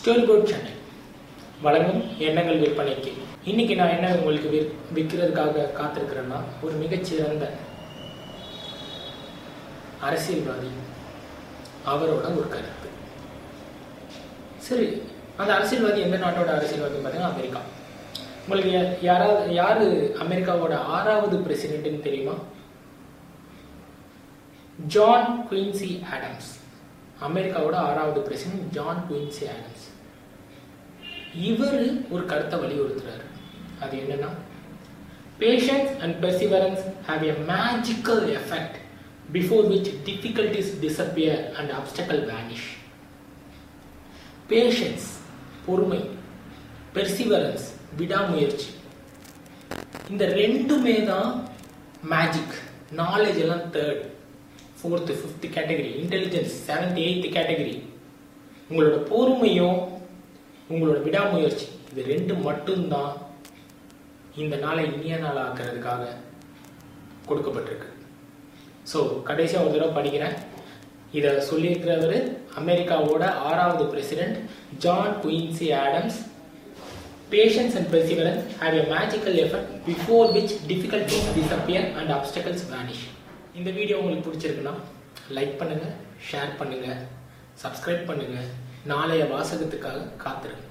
Story board channel வழங்கும் எண்ணங்கள் விற்பனைக்கு. இன்னைக்கு நான் என்ன உங்களுக்கு விற்- விற்கிறதுக்காக காத்திருக்கிறேன்னா ஒரு மிகச்சிறந்த அரசியல்வாதி அவரோட ஒரு கருத்து. சரி அந்த அரசியல்வாதி எந்த நாட்டோட அரசியல்வாதி பார்த்தீங்கன்னா அமெரிக்கா. உங்களுக்கு யாராவது யாரு அமெரிக்காவோட ஆறாவது பிரசிடென்ட்னு தெரியுமா? ஜான் குயின்சி ஆடம்ஸ் அமெரிக்காவோட ஆறாவது பிரசிடென்ட் ஜான் குயின்சி ஆடம்ஸ் இவர் ஒரு கருத்தை வலியுறுத்துறாரு. அது என்னன்னா patience and perseverance have a magical effect before which difficulties disappear and obstacle vanish patience பொறுமை பெர்சிவரன்ஸ் விடாமுயற்சி இந்த ரெண்டுமே தான் மேஜிக் நாலேஜ் எல்லாம் third fourth fifth category intelligence seventh eighth category உங்களோட பொறுமையும் உங்களோட விடாமுயற்சி இது ரெண்டு மட்டும்தான் இந்த நாளை இனிய நாள் ஆக்கிறதுக்காக கொடுக்கப்பட்டிருக்கு. ஸோ கடைசியாக ஒரு தடவை படிக்கிறேன். இதை சொல்லியிருக்கிறவர் அமெரிக்காவோட ஆறாவது president John Quincy Adams patience and perseverance have a magical effect before which difficulties disappear and obstacles vanish இந்த வீடியோ உங்களுக்கு பிடிச்சிருக்குன்னா லைக் பண்ணுங்கள் ஷேர் பண்ணுங்கள் சப்ஸ்கிரைப் பண்ணுங்கள் நாளைய வாசகத்துக்காக காத்திருங்க.